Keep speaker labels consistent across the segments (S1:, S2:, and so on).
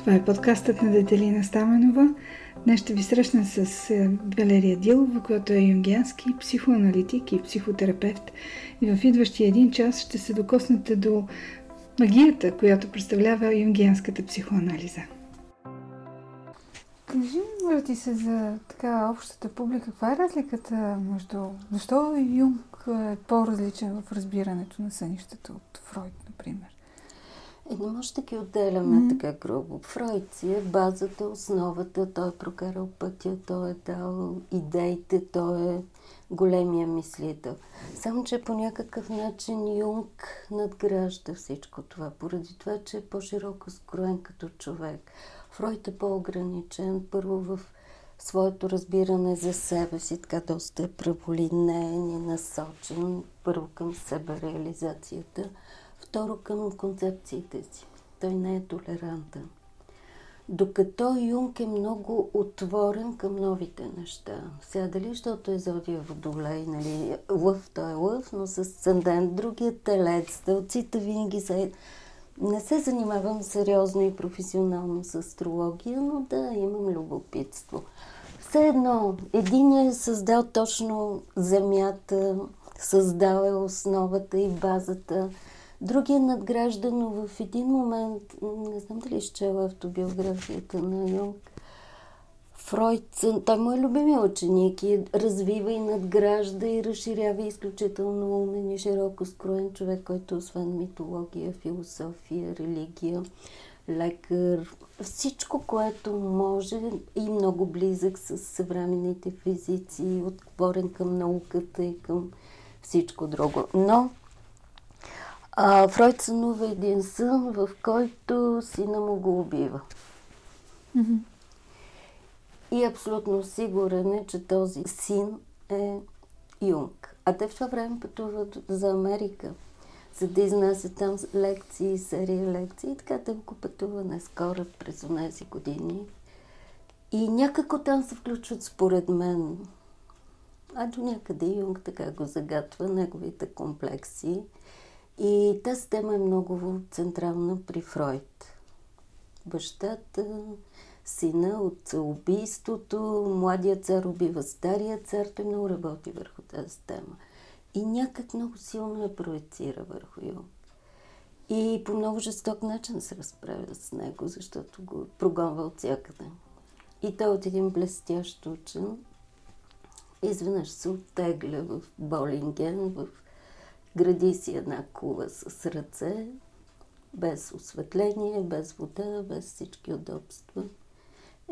S1: Това е подкастът на Детелина Стаменова. Днес ще ви срещна с е, Валерия Дилова, която е юнгиански психоаналитик и психотерапевт. И в идващия един час ще се докоснете до магията, която представлява юнгианската психоанализа. Кажи, моля ти се за така общата публика, каква е разликата между... Защо Юнг е по-различен в разбирането на сънищата от Фройд, например?
S2: Е, не може да ги отделяме mm-hmm. така грубо. Фройд си е базата, основата, той е прокарал пътя, той е дал идеите, той е големия мислител. Само, че по някакъв начин Юнг надгражда всичко това, поради това, че е по-широко скроен като човек. Фройд е по-ограничен, първо в своето разбиране за себе си, така доста е праволинен и насочен, първо към себе реализацията – Второ, към концепциите си. Той не е толерантен. Докато Юнг е много отворен към новите неща. Сега дали, защото е зодия водолей, нали, лъв, той е лъв, но с санден, другия телец, делците винаги са... Не се занимавам сериозно и професионално с астрология, но да, имам любопитство. Все едно, един е създал точно земята, създал е основата и базата, Другия надгражда, но в един момент, не знам дали изчела автобиографията на Юнг, Фройд, той му е любимия ученик и развива и надгражда и разширява изключително умен и широко скроен човек, който освен митология, философия, религия, лекар, всичко, което може и много близък с съвременните физици, отворен към науката и към всичко друго. Но а, Фройд сънува един сън, в който сина му го убива. Mm-hmm. И абсолютно сигурен е, че този син е Юнг. А те в това време пътуват за Америка, за да изнасят там лекции, серии лекции. И така те го пътува скоро през тези години. И някако там се включват, според мен, а до някъде Юнг така го загатва, неговите комплекси – и тази тема е много централна при Фройд. Бащата, сина от убийството, младия цар убива стария цар, той много работи върху тази тема. И някак много силно я проецира върху Юнг. И по много жесток начин се разправя с него, защото го прогонва от всякъде. И той от един блестящ учен изведнъж се оттегля в Болинген, в Гради си една кула с ръце, без осветление, без вода, без всички удобства.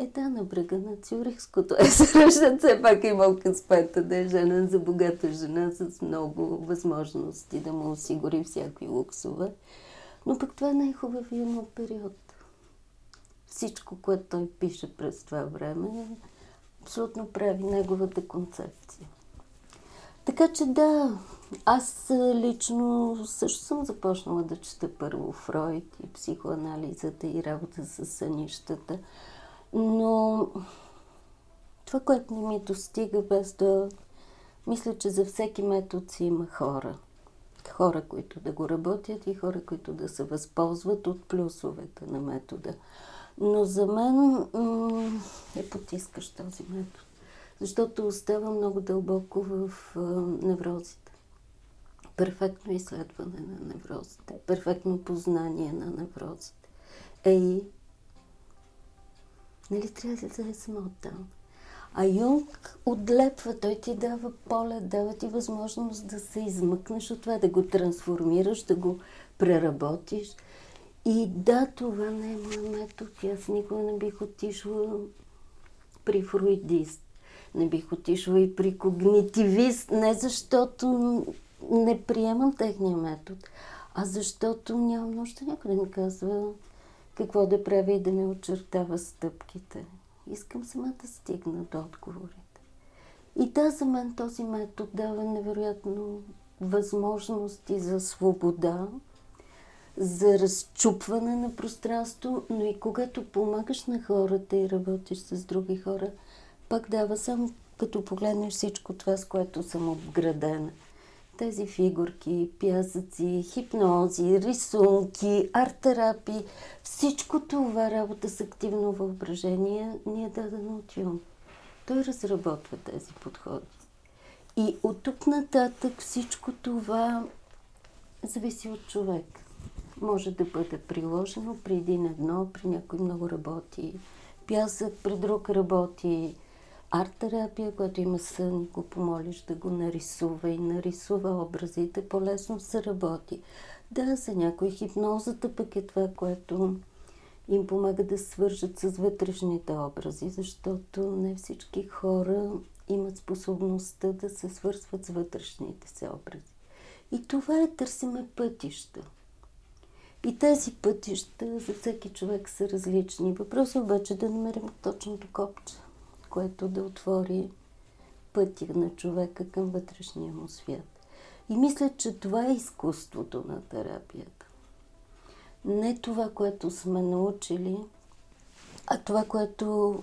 S2: Е, да, на брега на Цюрихското е срещат, все пак е имал къспета да е женен за богата жена с много възможности да му осигури всякакви луксове. Но пък това е най-хубавия му период. Всичко, което той пише през това време, абсолютно прави неговата концепция. Така че да, аз лично също съм започнала да чета първо Фройд и психоанализата и работа с сънищата, но това, което не ми достига без да... Мисля, че за всеки метод си има хора. Хора, които да го работят и хора, които да се възползват от плюсовете на метода. Но за мен е потискащ този метод защото остава много дълбоко в неврозите. Перфектно изследване на неврозите, перфектно познание на неврозите. Ей, нали трябва да е само там? А Юнг отлепва, той ти дава поле, дава ти възможност да се измъкнеш от това, да го трансформираш, да го преработиш. И да, това не е моят метод. Аз никога не бих отишла при фруидист не бих отишла и при когнитивист, не защото не приемам техния метод, а защото нямам нужда някой да ми казва какво да правя и да ми очертава стъпките. Искам сама да стигна до отговорите. И да, за мен този метод дава невероятно възможности за свобода, за разчупване на пространство, но и когато помагаш на хората и работиш с други хора – пък дава само като погледнеш всичко това, с което съм обградена. Тези фигурки, пясъци, хипнози, рисунки, арт-терапии, всичко това работа с активно въображение ни е дадено от Юнг. Той разработва тези подходи. И от тук нататък всичко това зависи от човек. Може да бъде приложено при един едно, при някой много работи. Пясък при друг работи арт-терапия, която има сън и го помолиш да го нарисува и нарисува образите, по-лесно се работи. Да, за някои хипнозата пък е това, което им помага да свържат с вътрешните образи, защото не всички хора имат способността да се свързват с вътрешните си образи. И това е търсиме пътища. И тези пътища за всеки човек са различни. Въпросът обаче е да намерим точното копче което да отвори пътя на човека към вътрешния му свят. И мисля, че това е изкуството на терапията. Не това, което сме научили, а това, което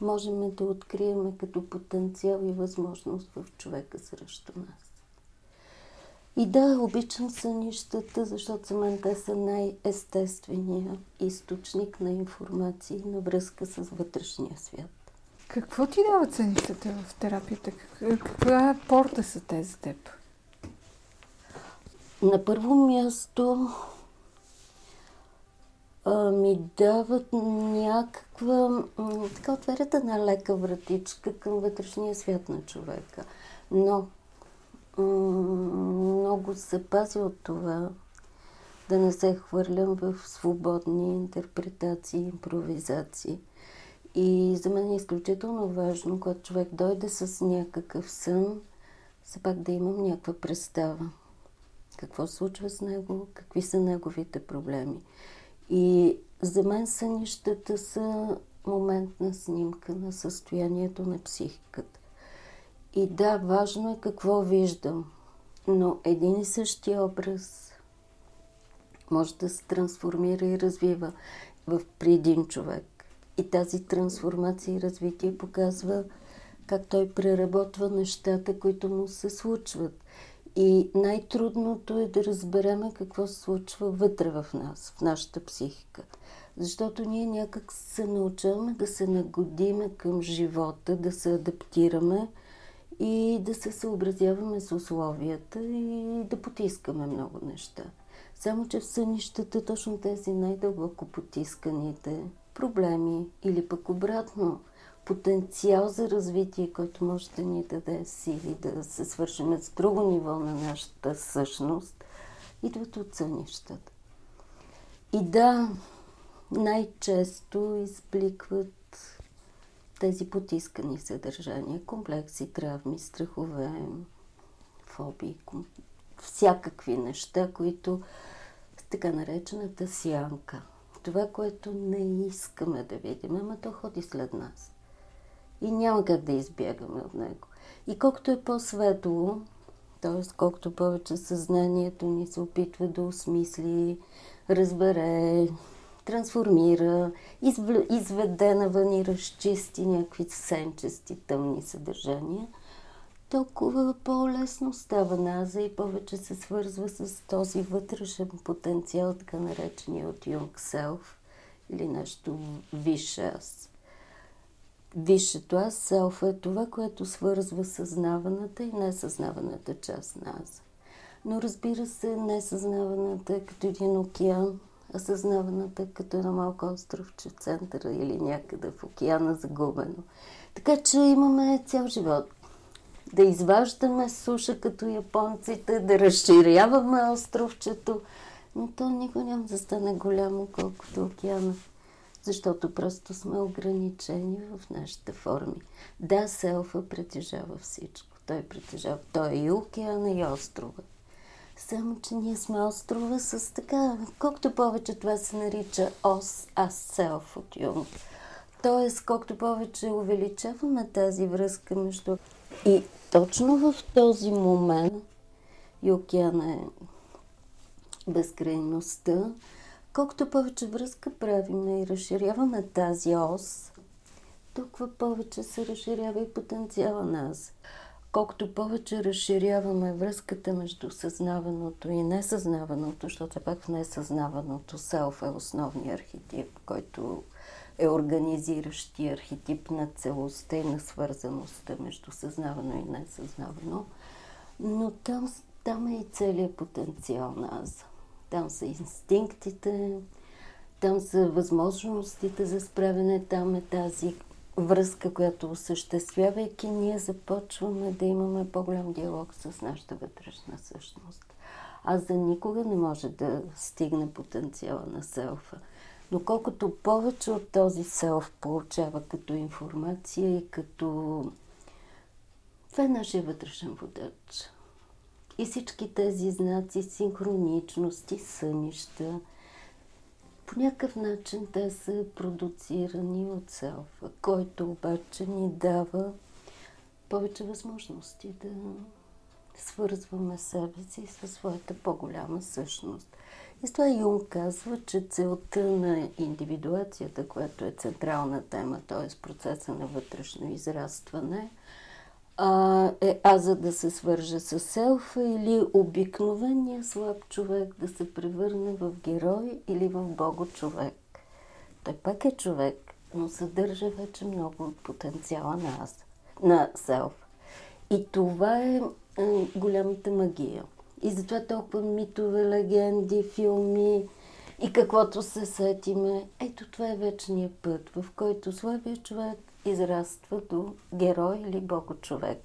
S2: можем да открием като потенциал и възможност в човека срещу нас. И да, обичам сънищата, защото за мен те са най-естествения източник на информация и на връзка с вътрешния свят.
S1: Какво ти дават сънищата в терапията? Каква порта са те за теб?
S2: На първо място а, ми дават някаква, така отварят една лека вратичка към вътрешния свят на човека. Но много се пази от това да не се хвърлям в свободни интерпретации, импровизации – и за мен е изключително важно, когато човек дойде с някакъв сън, все пак да имам някаква представа. Какво случва с него, какви са неговите проблеми. И за мен сънищата са моментна снимка на състоянието на психиката. И да, важно е какво виждам, но един и същи образ може да се трансформира и развива в при един човек. И тази трансформация и развитие показва как той преработва нещата, които му се случват. И най-трудното е да разбереме какво се случва вътре в нас, в нашата психика. Защото ние някак се научаваме да се нагодиме към живота, да се адаптираме и да се съобразяваме с условията и да потискаме много неща. Само, че в сънищата точно тези най-дълбоко потисканите проблеми или пък обратно потенциал за развитие, който може да ни даде сили да се свършим с друго ниво на нашата същност, идват от сънищата. И да, най-често избликват тези потискани съдържания, комплекси, травми, страхове, фобии, всякакви неща, които така наречената сянка – това, което не искаме да видим, ама то ходи след нас. И няма как да избягаме от него. И колкото е по-светло, т.е. колкото повече съзнанието ни се опитва да осмисли, разбере, трансформира, изведе навън и разчисти някакви сенчести, тъмни съдържания – толкова по-лесно става наза и повече се свързва с този вътрешен потенциал, така наречения от Юнг Селф или нещо висше аз. Висшето аз, селф е това, което свързва съзнаваната и несъзнаваната част на аз. Но разбира се, несъзнаваната е като един океан, а съзнаваната е като едно малко островче в центъра или някъде в океана загубено. Така че имаме цял живот да изваждаме суша като японците, да разширяваме островчето, но то никога няма да стане голямо, колкото океана. Защото просто сме ограничени в нашите форми. Да, селфа притежава всичко. Той притежава. Той е и океана, и острова. Само, че ние сме острова с така, колкото повече това се нарича ос, аз селф от Юнг. Тоест, колкото повече увеличаваме тази връзка между и точно в този момент и океана е безкрайността, колкото повече връзка правим и разширяваме тази ос, толкова повече се разширява и потенциала нас. колкото повече разширяваме връзката между съзнаваното и несъзнаваното, защото пак в несъзнаваното селф е основният архетип, който е организиращи архетип на целостта и на свързаността между съзнавано и несъзнавано. Но там, там е и целият потенциал на аз. Там са инстинктите, там са възможностите за справяне, там е тази връзка, която осъществявайки, ние започваме да имаме по-голям диалог с нашата вътрешна същност. Аз за никога не може да стигне потенциала на селфа. Но колкото повече от този селф получава като информация и като... Това е нашия вътрешен водач. И всички тези знаци, синхроничности, сънища, по някакъв начин те са продуцирани от селфа, който обаче ни дава повече възможности да свързваме себе си със своята по-голяма същност. И с това Юн казва, че целта на индивидуацията, която е централна тема, т.е. процеса на вътрешно израстване, а, е аза да се свърже с селфа или обикновения слаб човек да се превърне в герой или в бого човек. Той пак е човек, но съдържа вече много от потенциала на аз, на селф. И това е, е голямата магия. И затова толкова митове, легенди, филми и каквото се сетиме. Ето това е вечният път, в който слабия човек израства до герой или бого човек.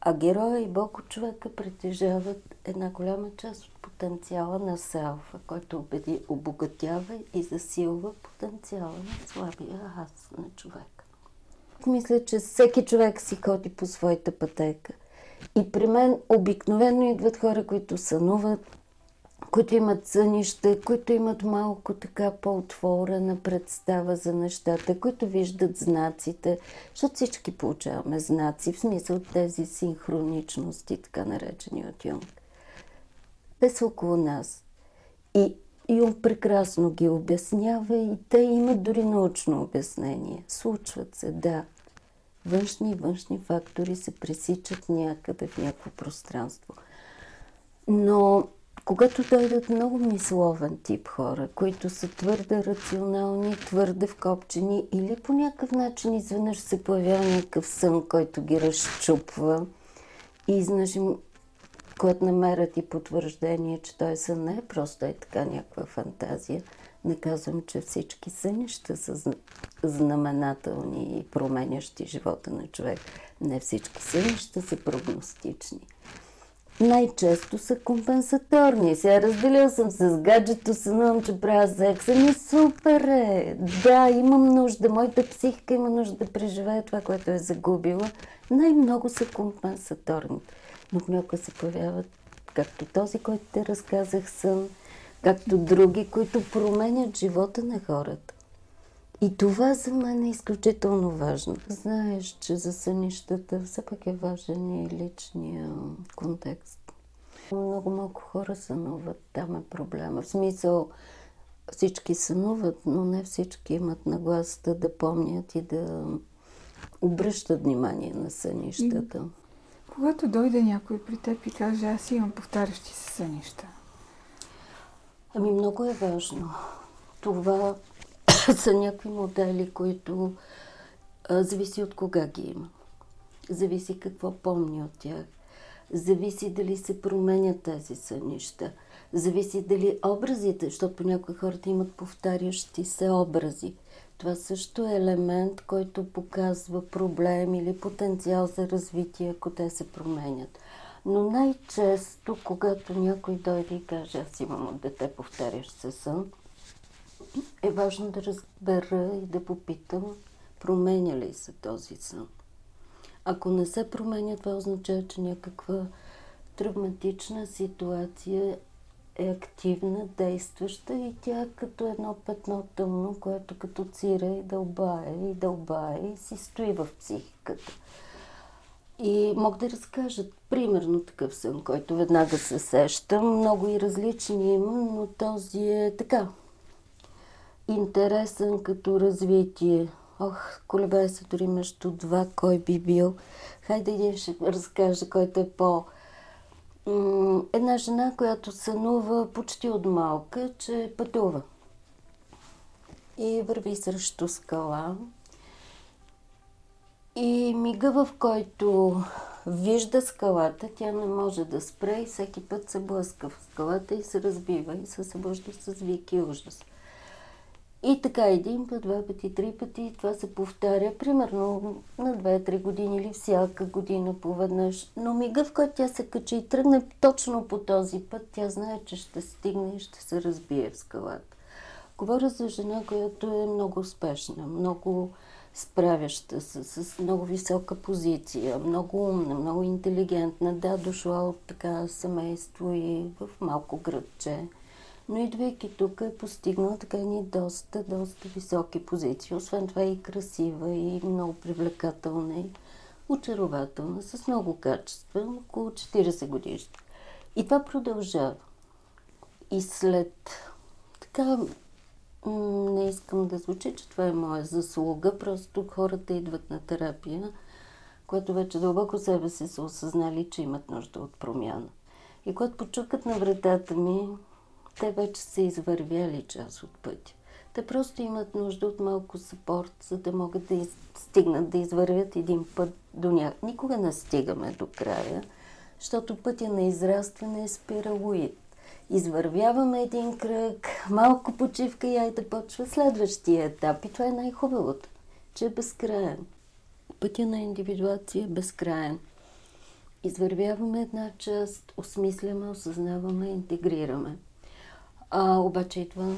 S2: А героя и бого човека притежават една голяма част от потенциала на селфа, който обогатява и засилва потенциала на слабия аз на човек. Мисля, че всеки човек си ходи по своята пътека – и при мен обикновено идват хора, които сънуват, които имат сънища, които имат малко така по-отворена представа за нещата, които виждат знаците, защото всички получаваме знаци, в смисъл тези синхроничности, така наречени от Юнг. Те са около нас. И Юнг прекрасно ги обяснява и те имат дори научно обяснение. Случват се, да външни и външни фактори се пресичат някъде в някакво пространство. Но когато дойдат много мисловен тип хора, които са твърде рационални, твърде вкопчени или по някакъв начин изведнъж се появява някакъв сън, който ги разчупва и изнъж когато намерят и потвърждение, че той сън не е просто е така някаква фантазия – не казвам, че всички сънища са знаменателни и променящи живота на човек. Не всички сънища са прогностични. Най-често са компенсаторни. Сега разделил съм с гаджето, сънувам, че правя секса. Ми супер е! Да, имам нужда. Моята психика има нужда да преживее това, което е загубила. Най-много са компенсаторни. Но понякога се появяват, както този, който те разказах, сън, както други, които променят живота на хората. И това за мен е изключително важно. Знаеш, че за сънищата все пак е важен и личния контекст. Много малко хора сънуват, там е проблема. В смисъл, всички сънуват, но не всички имат нагласата да помнят и да обръщат внимание на сънищата.
S1: Когато дойде някой при теб и каже, аз имам повтарящи се сънища,
S2: Ами много е важно. Това са някакви модели, които зависи от кога ги има. Зависи какво помни от тях. Зависи дали се променят тези сънища. Зависи дали образите, защото понякога хората имат повтарящи се образи. Това също е елемент, който показва проблем или потенциал за развитие, ако те се променят. Но най-често, когато някой дойде и каже, аз имам от дете повтарящ се сън, е важно да разбера и да попитам, променя ли се този сън. Ако не се променя, това означава, че някаква травматична ситуация е активна, действаща и тя е като едно петно тъмно, което като цира и дълбае и дълбае и си стои в психиката. И мога да разкажа примерно такъв сън, който веднага се сещам. Много и различни има, но този е така. Интересен като развитие ох, колебая се дори между два, кой би бил. Хайде един ще разкажа, който е по... Една жена, която сънува почти от малка, че пътува. И върви срещу скала. И мига, в който вижда скалата, тя не може да спре и всеки път се блъска в скалата и се разбива и се събужда с вики ужас. И така един път, два пъти, три пъти това се повтаря, примерно на две-три години или всяка година поведнъж. Но мига, в който тя се качи и тръгне точно по този път, тя знае, че ще стигне и ще се разбие в скалата. Говоря за жена, която е много успешна, много справяща се с много висока позиция, много умна, много интелигентна. Да, дошла от така семейство и в малко градче. Но идвайки тук е постигнала така ни доста, доста високи позиции. Освен това е и красива, и много привлекателна, и очарователна, с много качества, около 40 години. И това продължава. И след така не искам да звучи, че това е моя заслуга, просто хората идват на терапия, което вече дълбоко себе си са осъзнали, че имат нужда от промяна. И когато почукат на вратата ми, те вече са извървяли част от пътя. Те просто имат нужда от малко сапорт, за да могат да из... стигнат, да извървят един път до някъде. Никога не стигаме до края, защото пътя на израстване е спиралоид. Извървяваме един кръг, малко почивка и айде почва следващия етап. И това е най-хубавото, че е безкраен. Пътя на индивидуация е безкраен. Извървяваме една част, осмисляме, осъзнаваме, интегрираме. А, обаче идва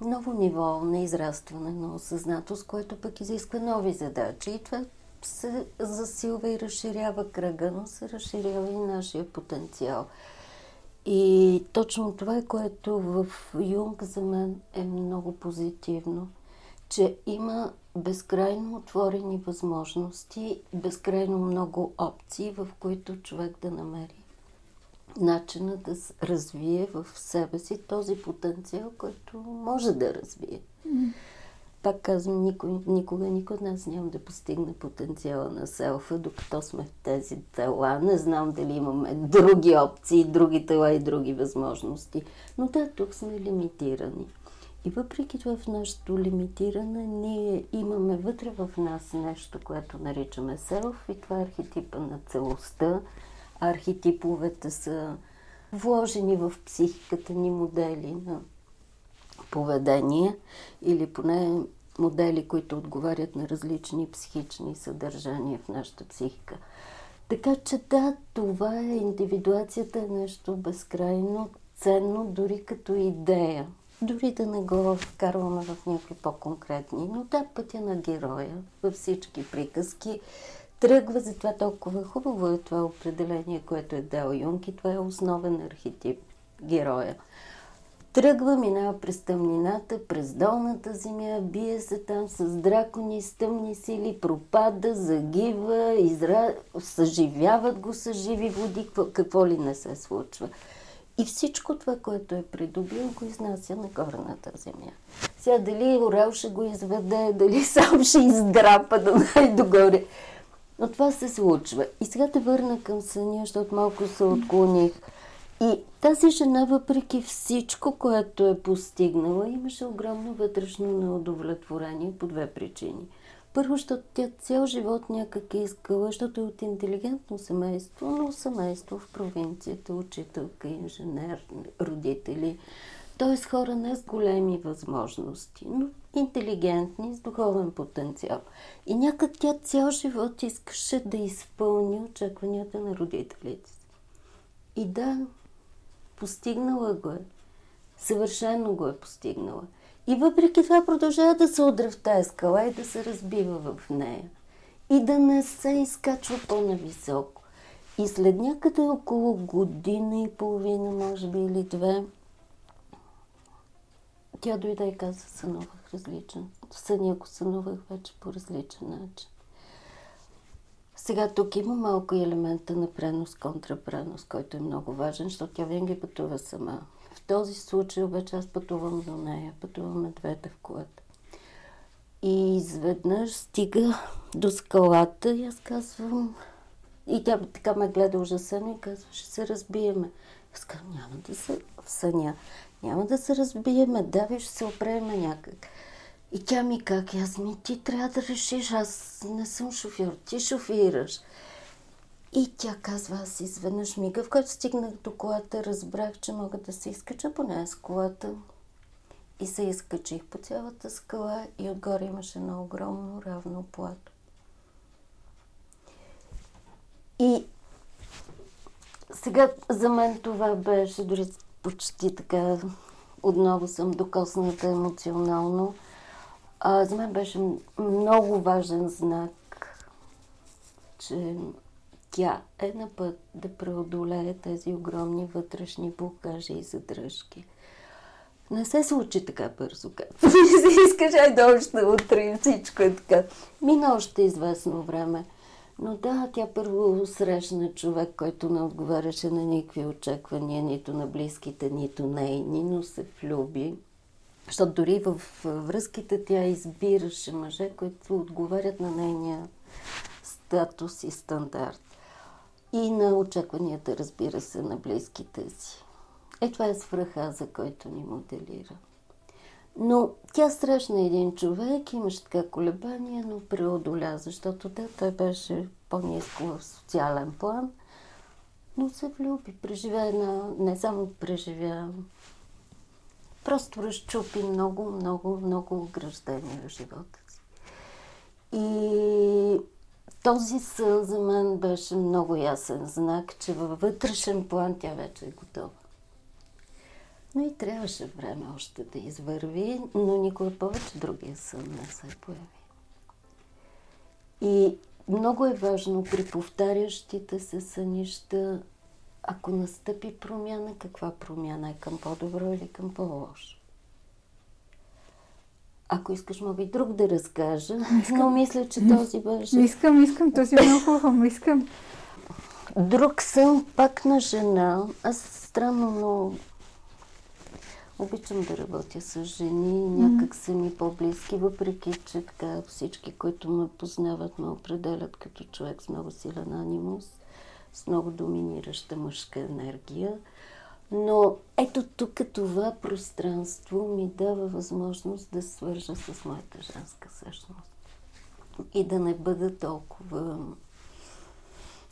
S2: ново ниво на израстване, на осъзнатост, което пък изисква нови задачи. И това се засилва и разширява кръга, но се разширява и нашия потенциал. И точно това е, което в Юнг за мен е много позитивно, че има безкрайно отворени възможности, безкрайно много опции, в които човек да намери начина да развие в себе си този потенциал, който може да развие. Mm. Пак казвам, никой, никога никой от нас няма да постигне потенциала на селфа, докато сме в тези тела. Не знам дали имаме други опции, други тела и други възможности. Но да, тук сме лимитирани. И въпреки това в нашето лимитиране, ние имаме вътре в нас нещо, което наричаме селф и това е архетипа на целостта, архетиповете са вложени в психиката ни модели на поведение или поне модели, които отговарят на различни психични съдържания в нашата психика. Така че да, това е индивидуацията е нещо безкрайно ценно, дори като идея. Дори да не го вкарваме в някакви по-конкретни. Но да, пътя на героя във всички приказки тръгва, затова толкова хубаво е това определение, което е дал Юнг и това е основен архетип героя. Тръгва, минава през тъмнината, през долната земя, бие се там с дракони, с тъмни сили, пропада, загива, изра... съживяват го с живи води, какво, какво ли не се случва. И всичко това, което е придобил, го изнася на горната земя. Сега дали Орел ще го изведе, дали сам ще издрапа до най-догоре. Но това се случва. И сега те върна към съня, защото малко се отклоних. И тази жена, въпреки всичко, което е постигнала, имаше огромно вътрешно неудовлетворение по две причини. Първо, защото тя цял живот някак е искала, защото е от интелигентно семейство, но семейство в провинцията, учителка, инженер, родители. Т.е. хора не с големи възможности, но интелигентни, с духовен потенциал. И някак тя цял живот искаше да изпълни очакванията на родителите си. И да, постигнала го е. Съвършено го е постигнала. И въпреки това продължава да се удря в тази скала и да се разбива в нея. И да не се изкачва по-нависоко. И след някъде около година и половина, може би, или две, тя дойде и каза, сънувах различен. Съня го сънувах вече по различен начин. Сега тук има малко елемента на пренос, контрапренос, който е много важен, защото тя винаги пътува сама. В този случай обаче аз пътувам до нея, пътуваме двете в колата. И изведнъж стига до скалата и аз казвам... И тя така ме гледа ужасено и казва, ще се разбиеме. Аз казвам, няма да се в съня. Няма да се разбиеме, да, ще се опреме някак. И тя ми как, аз ми ти трябва да решиш, аз не съм шофьор, ти шофираш. И тя казва, аз изведнъж мига, в който стигнах до колата, разбрах, че мога да се изкача по нея с колата. И се изкачих по цялата скала и отгоре имаше едно огромно равно плато. И сега за мен това беше дори почти така, отново съм докосната емоционално. А, за мен беше много важен знак, че тя е на път да преодолее тези огромни вътрешни блокажи и задръжки. Не се случи така бързо, както ми се искаш, айде още утре всичко е така. Мина още известно време. Но да, тя първо срещна човек, който не отговаряше на никакви очаквания, нито на близките, нито нейни, но се влюби. Защото дори в връзките тя избираше мъже, които отговарят на нейния статус и стандарт. И на очакванията, разбира се, на близките си. Е, това е свръха, за който ни моделира. Но тя срещна един човек, имаше така колебания, но преодоля, защото да, той беше по-низко в социален план, но се влюби, преживя една, не само преживя, просто разчупи много, много, много ограждения в живота си. И този сън за мен беше много ясен знак, че във вътрешен план тя вече е готова. Но и трябваше време още да извърви, но никога повече другия сън не се появи. И много е важно при повтарящите се сънища, ако настъпи промяна, каква промяна е към по-добро или към по-лошо. Ако искаш, мога и друг да разкажа, искам. но мисля, че този беше...
S1: Искам, искам, този е много хубаво, искам.
S2: Друг сън пак на жена. Аз странно, но Обичам да работя с жени, някак са ми по-близки, въпреки че така всички, които ме познават, ме определят като човек с много силен анимус, с много доминираща мъжка енергия. Но ето тук това пространство ми дава възможност да свържа с моята женска същност. И да не бъда толкова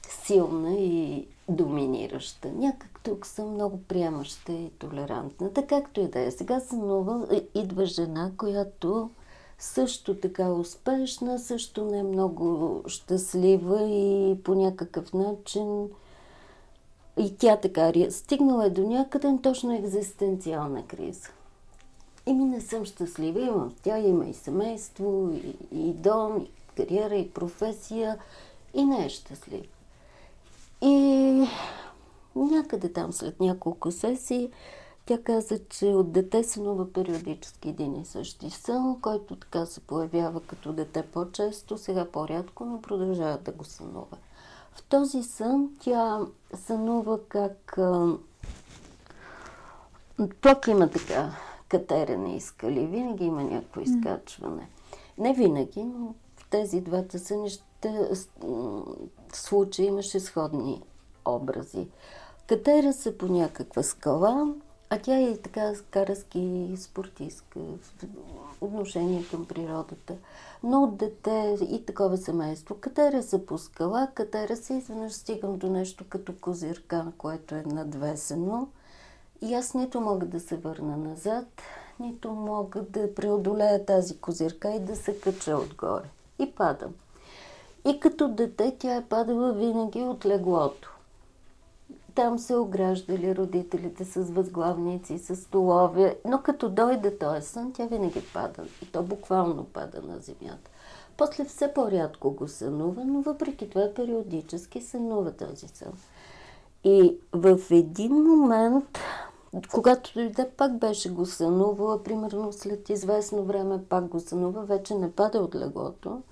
S2: силна и доминираща. Някак тук съм много приемаща и толерантна. Така както и да е. Сега нова, идва жена, която също така успешна, също не много щастлива и по някакъв начин и тя така стигнала е до някъде точно екзистенциална криза. ми не съм щастлива, имам. Тя има и семейство, и, и дом, и кариера, и професия и не е щастлива. И някъде там след няколко сесии тя каза, че от дете сънува периодически един и същи сън, който така се появява като дете по-често, сега по-рядко, но продължава да го сънува. В този сън тя сънува как Тук има така катерене и скали. Винаги има някакво изкачване. Не винаги, но в тези двата сънища случаи имаше сходни образи. Катера се по някаква скала, а тя е така караски спортистка, отношение към природата. Но от дете и такова семейство. Катера се по скала, катера се изведнъж стигам до нещо като козирка, което е надвесено. И аз нито мога да се върна назад, нито мога да преодолея тази козирка и да се кача отгоре. И падам. И като дете тя е падала винаги от леглото. Там се ограждали родителите с възглавници, с столове, но като дойде този сън, тя винаги пада. И то буквално пада на земята. После все по-рядко го сънува, но въпреки това периодически сънува този сън. И в един момент, когато дойде, пак беше го сънувала, примерно след известно време пак го сънува, вече не пада от леглото,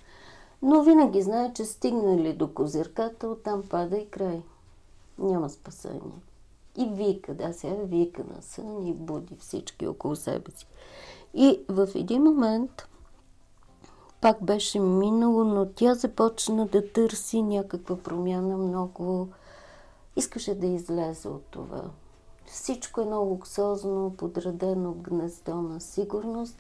S2: но винаги знае, че стигнали до козирката, оттам пада и край. Няма спасение. И вика, да, сега вика на сън и буди всички около себе си. И в един момент пак беше минало, но тя започна да търси някаква промяна много. Искаше да излезе от това. Всичко е много луксозно, подредено гнездо на сигурност,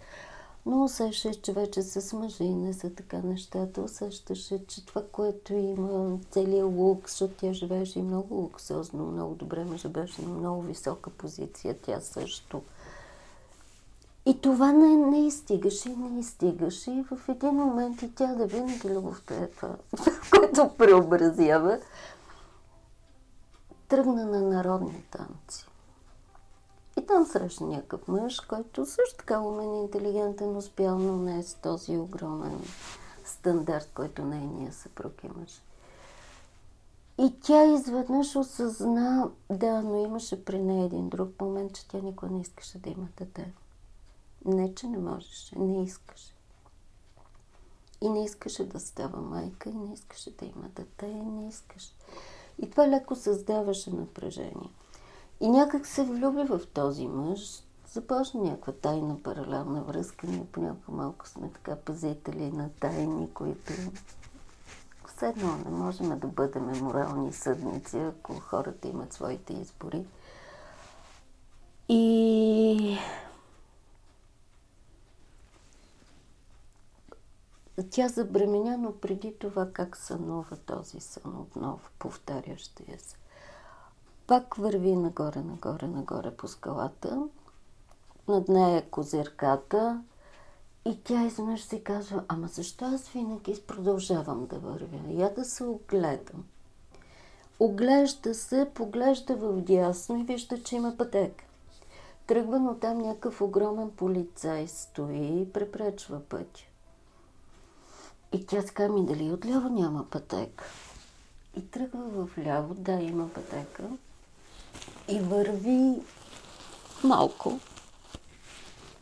S2: но усещаше, че вече с мъжа и не са така нещата. Усещаше, че това, което има, целият лукс, защото тя живееше и много луксозно, много добре, мъжа беше на много висока позиция, тя също. И това не, не изстигаше и не изстигаше. И в един момент и тя да винаги любовта е това, което преобразява. Тръгна на народни танци. И там срещна някакъв мъж, който също така умен и интелигентен, успял, но не е с този огромен стандарт, който нейния съпруг имаше. И тя изведнъж осъзна, да, но имаше при нея един друг момент, че тя никога не искаше да има дете. Не, че не можеше, не искаше. И не искаше да става майка, и не искаше да има дете, и не искаше. И това леко създаваше напрежение. И някак се влюби в този мъж. Започна някаква тайна паралелна връзка. Ние понякога малко сме така пазители на тайни, които все едно не можем да бъдем морални съдници, ако хората имат своите избори. И Тя забременя, но преди това как сънува този сън отново, повтарящия се. Пак върви нагоре, нагоре, нагоре по скалата. Над нея е козирката. И тя изведнъж си казва, ама защо аз винаги продължавам да вървя? Я да се огледам. Оглежда се, поглежда в дясно и вижда, че има пътека. Тръгва, но там някакъв огромен полицай стои и препречва пътя. И тя така ми дали отляво няма пътека. И тръгва в ляво, да, има пътека. И върви малко.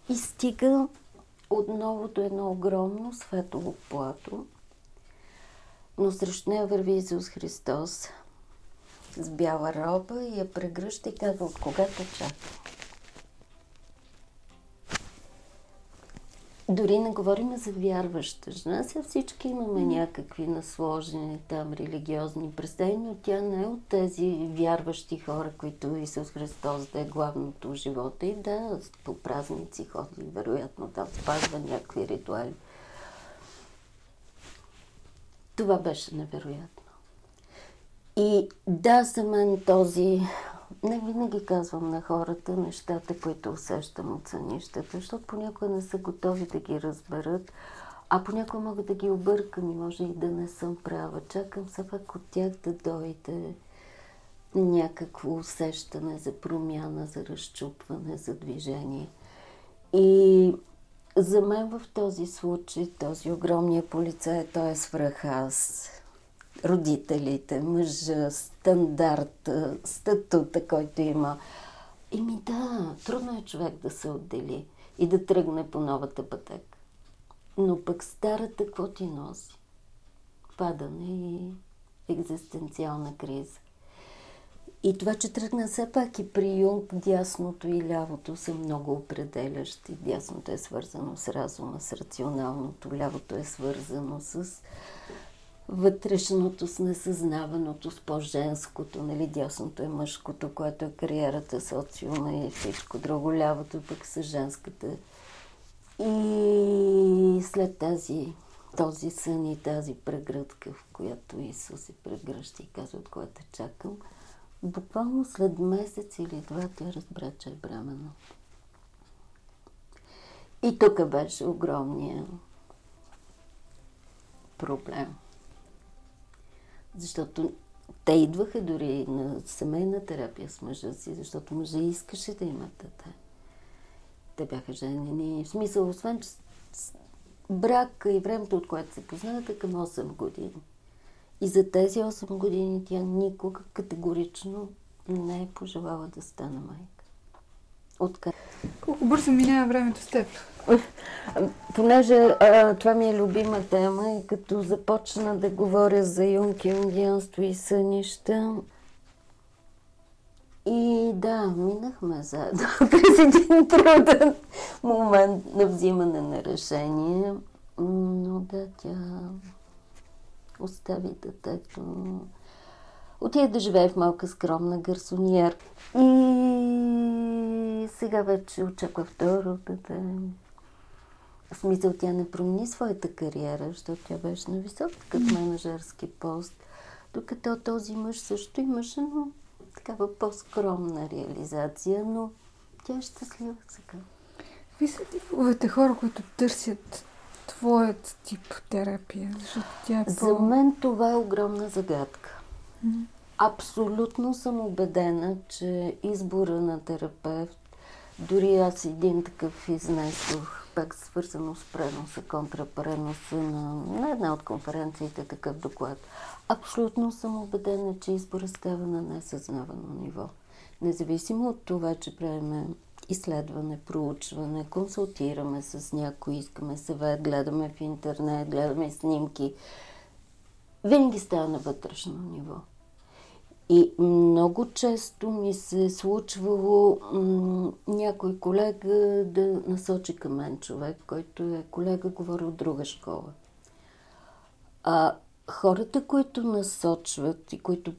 S2: И стига отново до едно огромно светло плато. Но срещу нея върви Исус Христос с бяла роба и я прегръща и казва, от когато чака. Дори не говорим за вярваща жена. Сега всички имаме някакви насложени там религиозни представи, но тя не е от тези вярващи хора, които Исус Христос да е главното в живота и да по празници ходи, вероятно там спазва някакви ритуали. Това беше невероятно. И да, за мен този не винаги казвам на хората нещата, които усещам от сънищата, защото понякога не са готови да ги разберат, а понякога мога да ги объркам и може и да не съм права. Чакам се пак от тях да дойде някакво усещане за промяна, за разчупване, за движение. И за мен в този случай, този огромния полицай, той е свръх аз родителите, мъжа, стандарт, статута, който има. И ми да, трудно е човек да се отдели и да тръгне по новата пътека. Но пък старата, какво ти носи? Падане и екзистенциална криза. И това, че тръгна все пак и при Юнг, дясното и лявото са много определящи. Дясното е свързано с разума, с рационалното, лявото е свързано с вътрешното с несъзнаваното, с по-женското, нали, дясното е мъжкото, което е кариерата, социума и всичко друго, лявото пък с женската. И след тази, този сън и тази прегръдка, в която Исус се прегръща и казва, от което чакам, буквално след месец или два тя разбра, че е бремена. И тук беше огромния проблем. Защото те идваха дори на семейна терапия с мъжа си, защото мъжа искаше да имат дете. Те бяха женени. В смисъл, освен, че брак и времето, от което се познаха, към 8 години. И за тези 8 години тя никога категорично не е пожелала да стане майка.
S1: Откъде? Колко бързо минава времето с теб?
S2: Понеже а, това ми е любима тема и като започна да говоря за юнг, юнгианство и сънища, и да, минахме заедно през един труден момент на взимане на решение. Но да, тя остави детето. Отиде да живее в малка скромна гарсониер. И сега вече очаква второ дете. В смисъл тя не промени своята кариера, защото тя беше на висок като менеджерски пост. Докато този мъж също имаше, но такава по-скромна реализация, но тя е щастлива сега.
S1: Какви са типовете хора, които търсят твоят тип терапия? Защото тя е
S2: по... За мен това е огромна загадка. Mm-hmm. Абсолютно съм убедена, че избора на терапевт, дори аз един такъв изнесох, пак свързано с преноса, контрапреноса на, на една от конференциите, такъв доклад. Абсолютно съм убедена, че избора става на несъзнавано ниво. Независимо от това, че правим изследване, проучване, консултираме с някой, искаме съвет, гледаме в интернет, гледаме снимки, винаги става на вътрешно ниво. И много често ми се е случвало м- някой колега да насочи към мен човек, който е колега, говори от друга школа. А хората, които насочват и които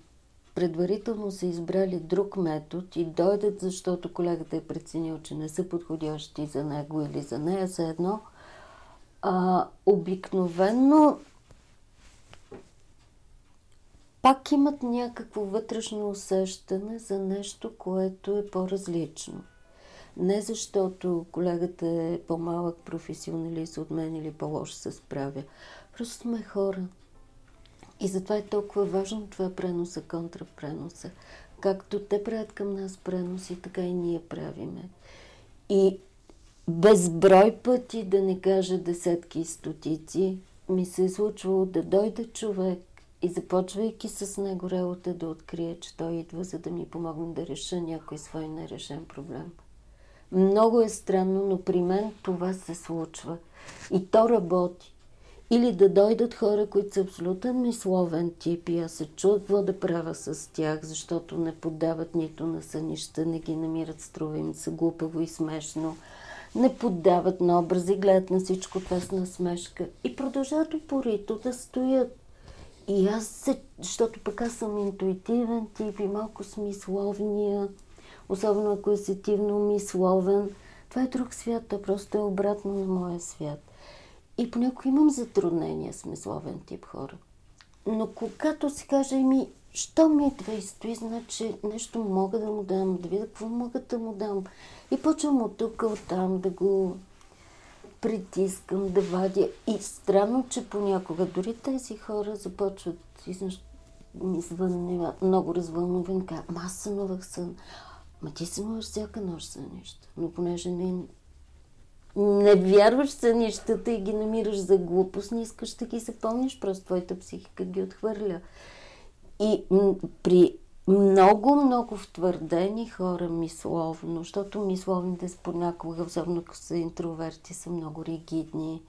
S2: предварително са избрали друг метод и дойдат, защото колегата е преценил, че не са подходящи за него или за нея, за едно, а, обикновенно пак имат някакво вътрешно усещане за нещо, което е по-различно. Не защото колегата е по-малък професионалист от мен или по-лошо се справя. Просто сме хора. И затова е толкова важно това преноса, контрапреноса. Както те правят към нас преноси, така и ние правиме. И безброй пъти, да не кажа десетки и стотици, ми се е случвало да дойде човек и започвайки с него работа да открие, че той идва, за да ми помогне да реша някой свой нерешен проблем. Много е странно, но при мен това се случва. И то работи. Или да дойдат хора, които са абсолютен мисловен тип и аз се чуя какво да правя с тях, защото не поддават нито на сънища, не ги намират, струва им се глупаво и смешно, не поддават на образи, гледат на всичко това с насмешка и продължават упорито да стоят. И аз защото пък аз съм интуитивен тип и малко смисловния, особено ако е сетивно мисловен. Това е друг свят, то просто е обратно на моя свят. И понякога имам затруднения с мисловен тип хора. Но когато си каже ми, що ми идва и стои, значи нещо мога да му дам, да видя какво мога да му дам. И почвам от тук, от там да го притискам, да вадя. И странно, че понякога дори тези хора започват изнъж ми звънне, много развълнуван, казва, аз сънувах сън. Ма ти сънуваш всяка нощ сънища. Но понеже не, не вярваш в сънищата и ги намираш за глупост, не искаш да ги запомниш, просто твоята психика ги отхвърля. И при много, много втвърдени хора мисловно, защото мисловните понякога, особено ако са интроверти, са много ригидни.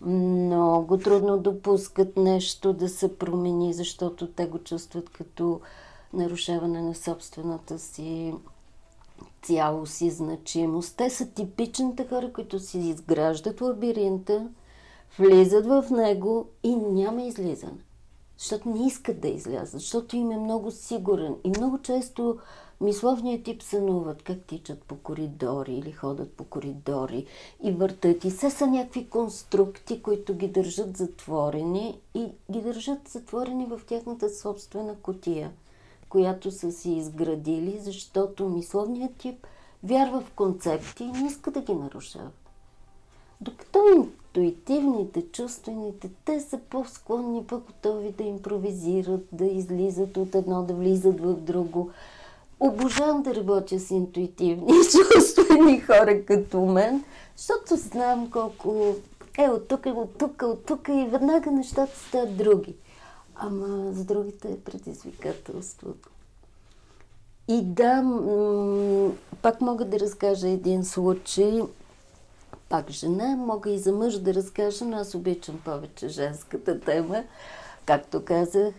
S2: Много трудно допускат нещо да се промени, защото те го чувстват като нарушаване на собствената си цялост и значимост. Те са типичните хора, които си изграждат лабиринта, влизат в него и няма излизане защото не искат да излязат, защото им е много сигурен. И много често мисловният тип сънуват как тичат по коридори или ходят по коридори и въртат. И все са някакви конструкти, които ги държат затворени и ги държат затворени в тяхната собствена котия, която са си изградили, защото мисловният тип вярва в концепти и не иска да ги нарушава. Докато интуитивните, чувствените, те са по-склонни, по-готови да импровизират, да излизат от едно, да влизат в друго. Обожавам да работя с интуитивни чувствени хора като мен, защото знам колко е от тук, от тук, от тук и веднага нещата стават други. Ама за другите е предизвикателството. И да, м- пак мога да разкажа един случай – пак жена. Мога и за мъж да разкажа, но аз обичам повече женската тема. Както казах,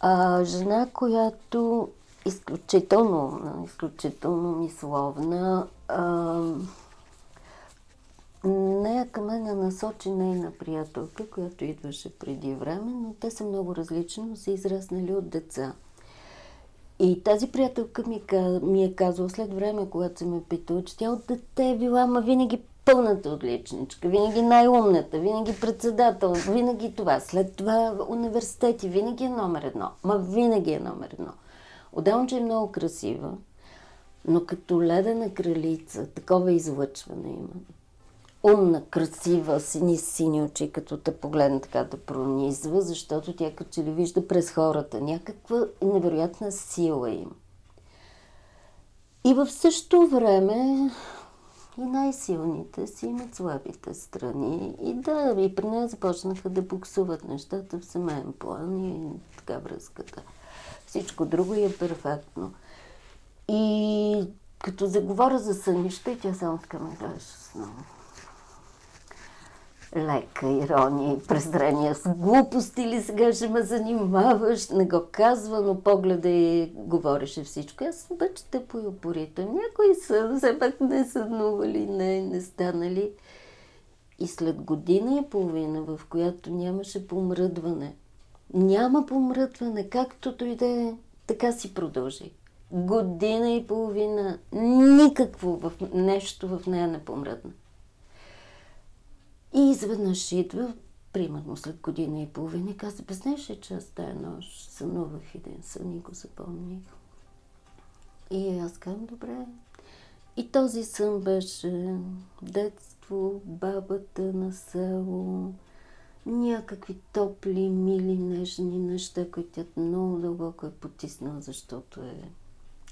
S2: а, жена, която изключително, изключително мисловна, а, не тя към мен насочи нейна приятелка, която идваше преди време, но те са много различни, но са израснали от деца. И тази приятелка ми, ми е казала след време, когато се ме питала, че тя от дете е била, ма винаги пълната отличничка, винаги най-умната, винаги председател, винаги това. След това университети, винаги е номер едно. Ма винаги е номер едно. Отделно, че е много красива, но като ледена кралица, такова излъчване има. Умна, красива, сини сини очи, като те погледна така да пронизва, защото тя като че ли вижда през хората. Някаква невероятна сила има. И в същото време и най-силните си имат слабите страни. И да, и при нея започнаха да буксуват нещата в семейен план и така връзката. Всичко друго е перфектно. И като заговоря за сънища, тя само така ме гледаше с много лека ирония и презрение. С глупости ли сега ще ме занимаваш? Не го казва, но погледа и говореше всичко. Аз обаче те по упоритам. Някои са, все пак не съднували, не, не станали. И след година и половина, в която нямаше помръдване, няма помръдване, както дойде, така си продължи. Година и половина, никакво в нещо в нея не помръдна. И изведнъж идва, примерно след година и половина, и каза, бе, знаеш ли, че аз тая нощ сънувах един сън и го запомних. И аз казвам, добре. И този сън беше детство, бабата на село, някакви топли, мили, нежни неща, които тя много дълбоко е потиснала, защото е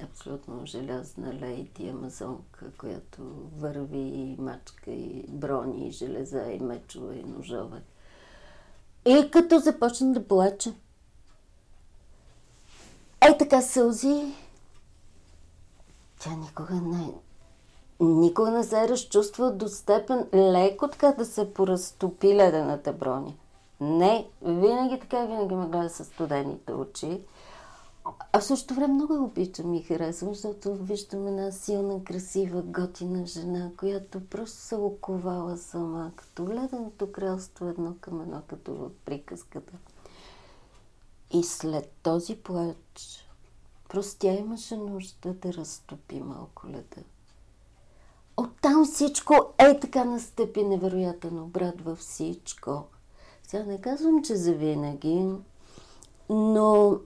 S2: абсолютно желязна лейди амазонка, която върви и мачка и брони, и железа, и мечове, и ножове. И като започна да плаче. Ей така сълзи. Тя никога не... Никога не се е разчувства до степен леко така да се поразтопи ледената броня. Не, винаги така, винаги ме гледа с студените очи. А в същото време много я обичам и харесвам, защото виждам една силна, красива, готина жена, която просто се оковала сама, като леденото кралство едно към едно, като в приказката. И след този плач, просто тя имаше нужда да разтопи малко леда. Оттам всичко е така настъпи невероятен обрат във всичко. Сега не казвам, че завинаги, но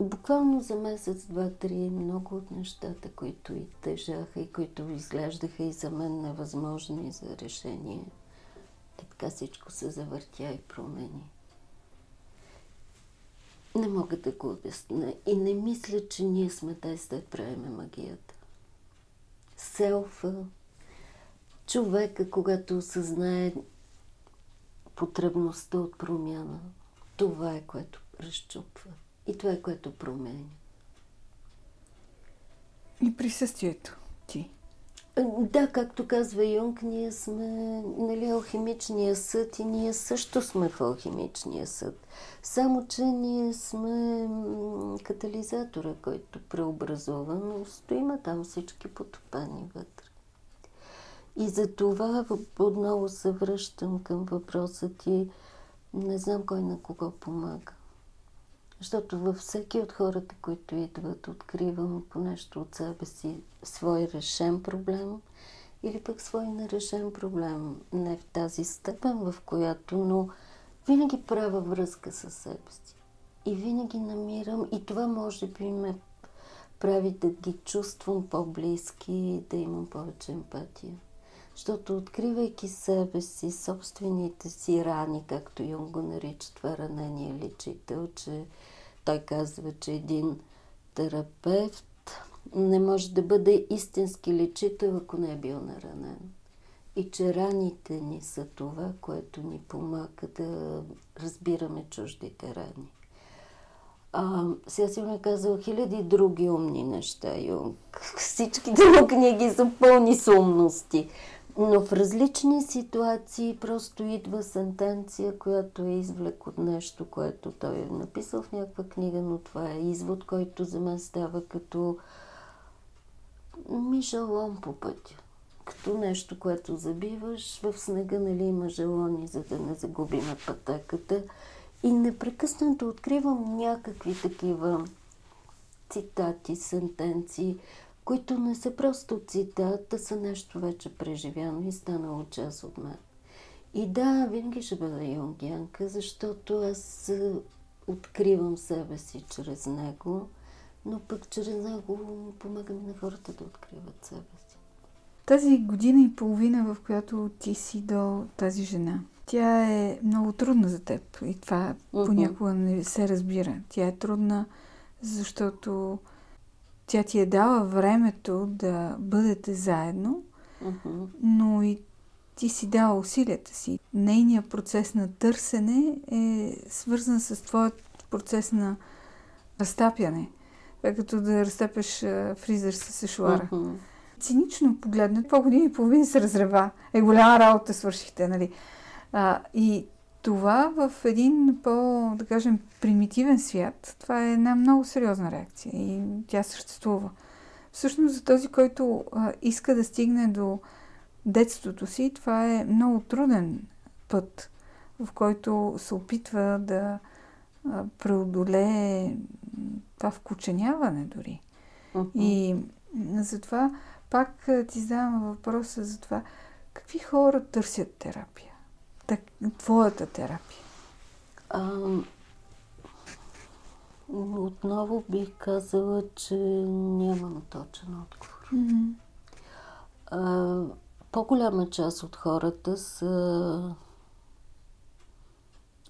S2: Буквално за месец, два, три, много от нещата, които и тежаха и които изглеждаха и за мен невъзможни за решение, е така всичко се завъртя и промени. Не мога да го обясня и не мисля, че ние сме тези да правиме магията. Селфа, човека, когато осъзнае потребността от промяна, това е което разчупва. И това е което променя.
S1: И присъствието ти.
S2: Да, както казва Юнг, ние сме нали, алхимичния съд и ние също сме в алхимичния съд. Само, че ние сме катализатора, който преобразува, но стоиме там всички потопани вътре. И за това отново се връщам към въпроса ти. Не знам кой на кого помага. Защото във всеки от хората, които идват, откривам по нещо от себе си свой решен проблем или пък свой нерешен проблем. Не в тази степен, в която, но винаги правя връзка с себе си. И винаги намирам, и това може би ме прави да ги чувствам по-близки да имам повече емпатия. Защото откривайки себе си, собствените си рани, както Юнг го нарича това ранение лечител, че той казва, че един терапевт не може да бъде истински лечител, ако не е бил наранен. И че раните ни са това, което ни помага да разбираме чуждите рани. А, сега си ме казал хиляди други умни неща, Юнг. Всички други книги са пълни с умности. Но в различни ситуации просто идва сентенция, която е извлек от нещо, което той е написал в някаква книга, но това е извод, който за мен става като мишалон по пътя. като нещо, което забиваш. В снега нали, има желони, за да не загубим пътеката. И непрекъснато откривам някакви такива цитати, сентенции, които не са просто цитат, а са нещо вече преживяно и станало част от мен. И да, винаги ще бъда юнгианка, защото аз откривам себе си чрез него, но пък чрез него помагам на хората да откриват себе си.
S1: Тази година и половина, в която ти си до тази жена, тя е много трудна за теб и това uh-huh. понякога не се разбира. Тя е трудна, защото тя ти е дала времето да бъдете заедно, uh-huh. но и ти си дала усилията си. Нейният процес на търсене е свързан с твоят процес на разтапяне. Това е като да разтапяш фризер с сешуара. Uh-huh. Цинично погледнат, по години и половина се разрева. Е, голяма работа свършихте, нали? А, и това в един по, да кажем, примитивен свят, това е една много сериозна реакция и тя съществува. Всъщност за този, който а, иска да стигне до детството си, това е много труден път, в който се опитва да а, преодолее това вкученяване дори. Uh-huh. И затова пак ти задавам въпроса за това, какви хора търсят терапия? Так, твоята терапия? А,
S2: отново бих казала, че нямам точен отговор. Mm-hmm. А, по-голяма част от хората са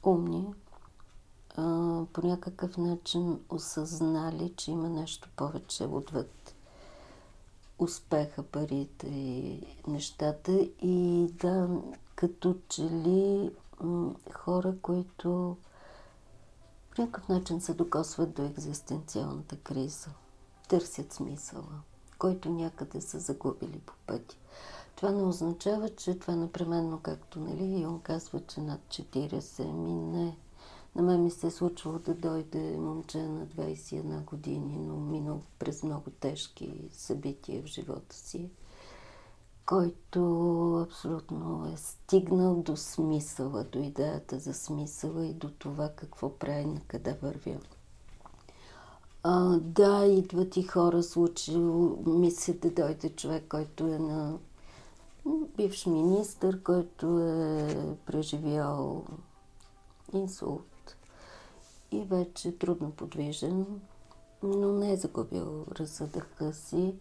S2: умни, а, по някакъв начин осъзнали, че има нещо повече отвъд успеха, парите и нещата. И да, като че ли хора, които по някакъв начин се докосват до екзистенциалната криза, търсят смисъла, който някъде са загубили по пътя. Това не означава, че това непременно, както нали, и он казва, че над 40, ми не. На мен ми се е случвало да дойде момче на 21 години, но минал през много тежки събития в живота си който абсолютно е стигнал до смисъла, до идеята за смисъла и до това какво прави, на къде вървя. А, да, идват и хора, случаи, мисля да дойде човек, който е на бивш министър, който е преживял инсулт и вече е трудно подвижен, но не е загубил разсъдъка си,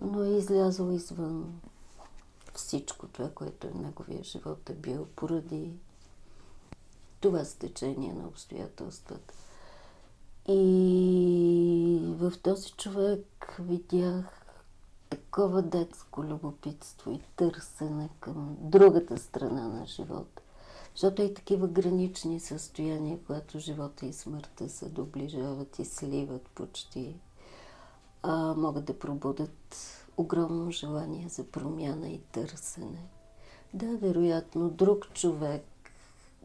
S2: но е излязъл извън всичко това, което е в неговия живот е бил поради това стечение на обстоятелствата. И в този човек видях такова детско любопитство и търсене към другата страна на живота. Защото и такива гранични състояния, когато живота и смъртта се доближават и сливат почти, а, могат да пробудат огромно желание за промяна и търсене. Да, вероятно, друг човек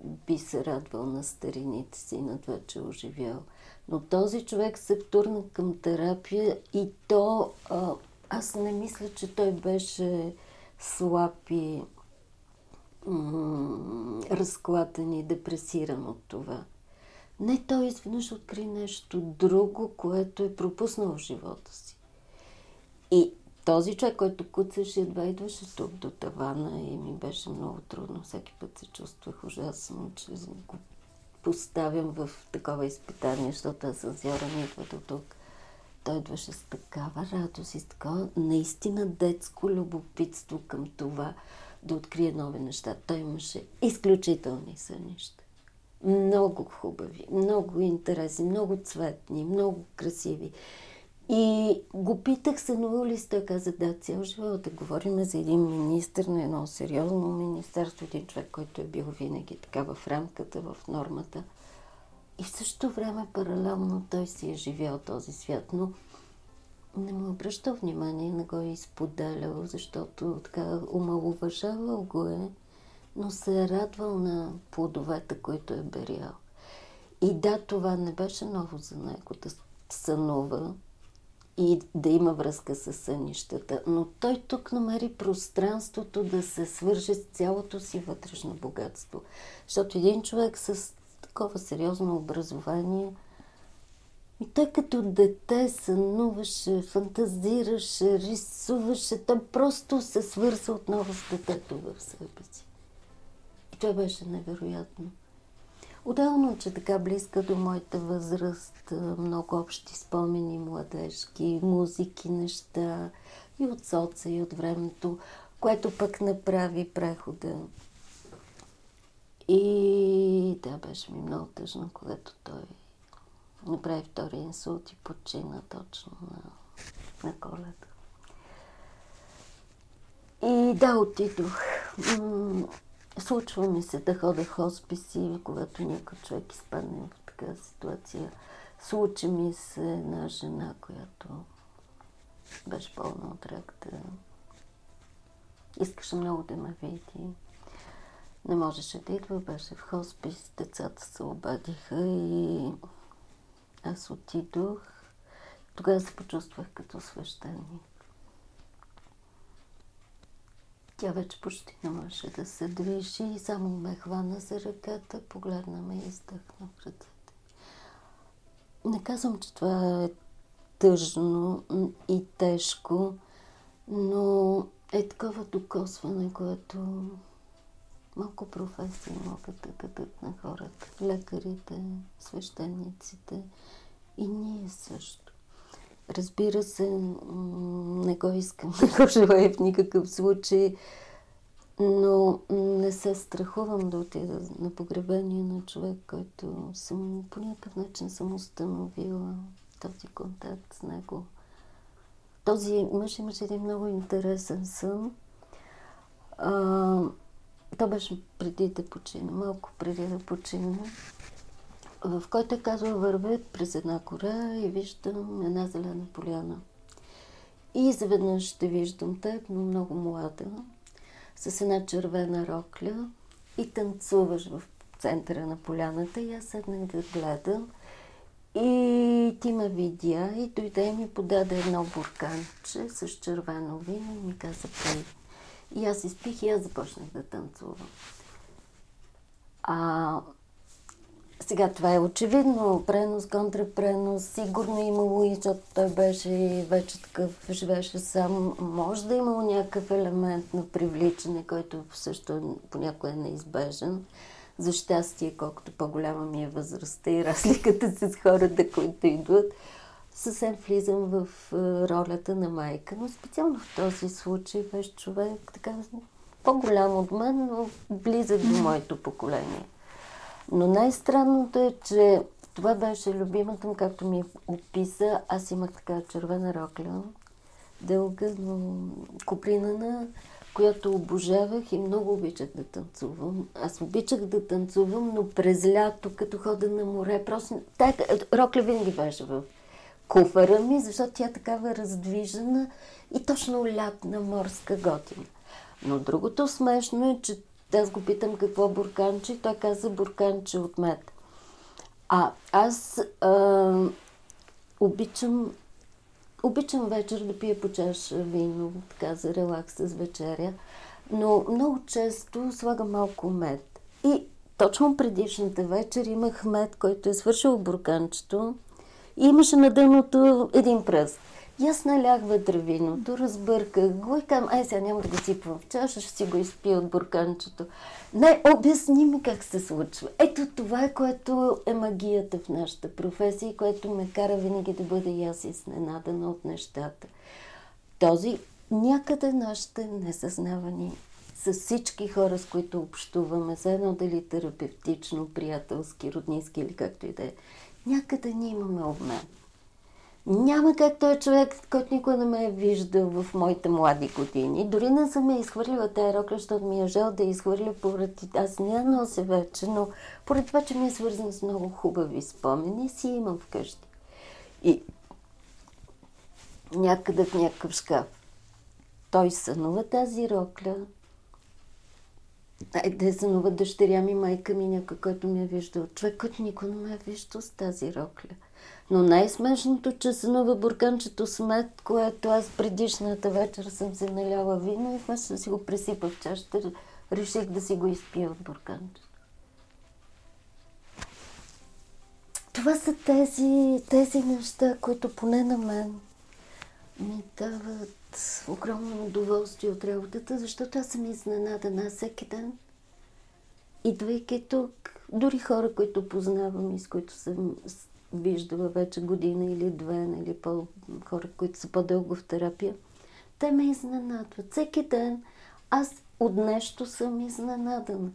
S2: би се радвал на старините си, на това, че е оживял. Но този човек се втурна към терапия и то, а, аз не мисля, че той беше слаб и м- разклатен и депресиран от това. Не, той изведнъж откри нещо друго, което е пропуснал в живота си. И този човек, който куцаше, едва идваше тук до тавана и ми беше много трудно. Всеки път се чувствах ужасно, че го поставям в такова изпитание, защото с Йора идва до тук. Той идваше с такава радост и с такова наистина детско любопитство към това да открие нови неща. Той имаше изключителни сънища. Много хубави, много интересни, много цветни, много красиви. И го питах, сънувал ли сте, каза да, цял живот да говорим за един министр на едно сериозно министерство, един човек, който е бил винаги така в рамката, в нормата. И в същото време паралелно той си е живял този свят, но не му обръщал внимание, не го е изподелял, защото така омалуважавал го е, но се е радвал на плодовете, които е берял. И да, това не беше ново за него да сънува, и да има връзка с сънищата. Но той тук намери пространството да се свърже с цялото си вътрешно богатство. Защото един човек с такова сериозно образование – и той като дете сънуваше, фантазираше, рисуваше. Той просто се свърза отново с детето в себе си. И това беше невероятно. Отделно, че така близка до моята възраст, много общи спомени, младежки, музики, неща и от соца, и от времето, което пък направи прехода. И да, беше ми много тъжно, когато той направи втори инсулт и почина точно на, на коледа. И да, отидох. Случва ми се да хода в хосписи, когато някой човек изпадне в такава ситуация. Случи ми се една жена, която беше пълна от рак. Искаше много да ме види. Не можеше да идва, беше в хоспис, децата се обадиха и аз отидох. Тогава се почувствах като свещеник. Тя вече почти не можеше да се движи и само ме хвана за ръката, погледна ме и издъхна в ръцете. Не казвам, че това е тъжно и тежко, но е такова докосване, което малко професии могат да дадат на хората. Лекарите, свещениците и ние също. Разбира се, не го искам, не го желая в никакъв случай, но не се страхувам да отида на погребение на човек, който съм по някакъв начин съм установила този контакт с него. Този мъж имаше един много интересен сън. А, то беше преди да почина, малко преди да почина, в който е казва, вървя през една кора и виждам една зелена поляна. И изведнъж ще виждам теб, но много млада, с една червена рокля и танцуваш в центъра на поляната и аз седнах да гледам. И ти ме видя и дойде и ми подаде едно бурканче с червено вино и ми каза, пей. И аз изпих и аз започнах да танцувам. А, сега това е очевидно. Пренос, контрапренос, сигурно е имало и защото той беше вече такъв, живеше сам. Може да е имало някакъв елемент на привличане, който също понякога е неизбежен. За щастие, колкото по-голяма ми е възрастта и разликата с хората, които идват съвсем влизам в ролята на майка, но специално в този случай беше човек така по-голям от мен, но близък до моето поколение. Но най-странното е, че това беше любимата, както ми описа. Аз имах така червена рокля, дълга, но купринана, която обожавах и много обичах да танцувам. Аз обичах да танцувам, но през лято, като хода на море, просто... Тая рокля винаги беше в куфара ми, защото тя е такава раздвижена и точно лятна морска готина. Но другото смешно е, че аз го питам какво бурканче и той каза бурканче от мед. А аз а, обичам, обичам вечер да пия по чаша вино, така за релакс с вечеря, но много често слагам малко мед. И точно предишната вечер имах мед, който е свършил бурканчето и имаше на дъното един пръст. И аз налях вътре виното, разбърках го и казвам, ай сега няма да го сипвам в чаша, ще си го изпия от бурканчето. Не, обясни ми как се случва. Ето това е, което е магията в нашата професия и което ме кара винаги да бъда и аз изненадана от нещата. Този някъде нашите несъзнавани с всички хора, с които общуваме, заедно дали терапевтично, приятелски, роднински или както и да е, някъде ние имаме обмен. Няма как той човек, който никой не ме е виждал в моите млади години. Дори не съм я изхвърлила тази рокля, защото ми е жал да я изхвърля поради... Аз не я нося вече, но поради това, че ми е свързан с много хубави спомени, си имам вкъщи. И някъде в някакъв шкаф. Той сънува тази рокля, Айде сънува дъщеря ми, майка ми, някой, който ми е виждал. Човек, който никой не ме е виждал с тази рокля. Но най-смешното, че сънува бурканчето смет, което аз предишната вечер съм се наляла вино и вместо да си го пресипа в чашата, реших да си го изпия от бурканчето. Това са тези, тези неща, които поне на мен ми дават огромно удоволствие от работата, защото аз съм изненадана всеки ден. Идвайки тук, дори хора, които познавам и с които съм виждала вече година или две, нали, по, хора, които са по-дълго в терапия, те ме изненадват. Всеки ден аз от нещо съм изненадана.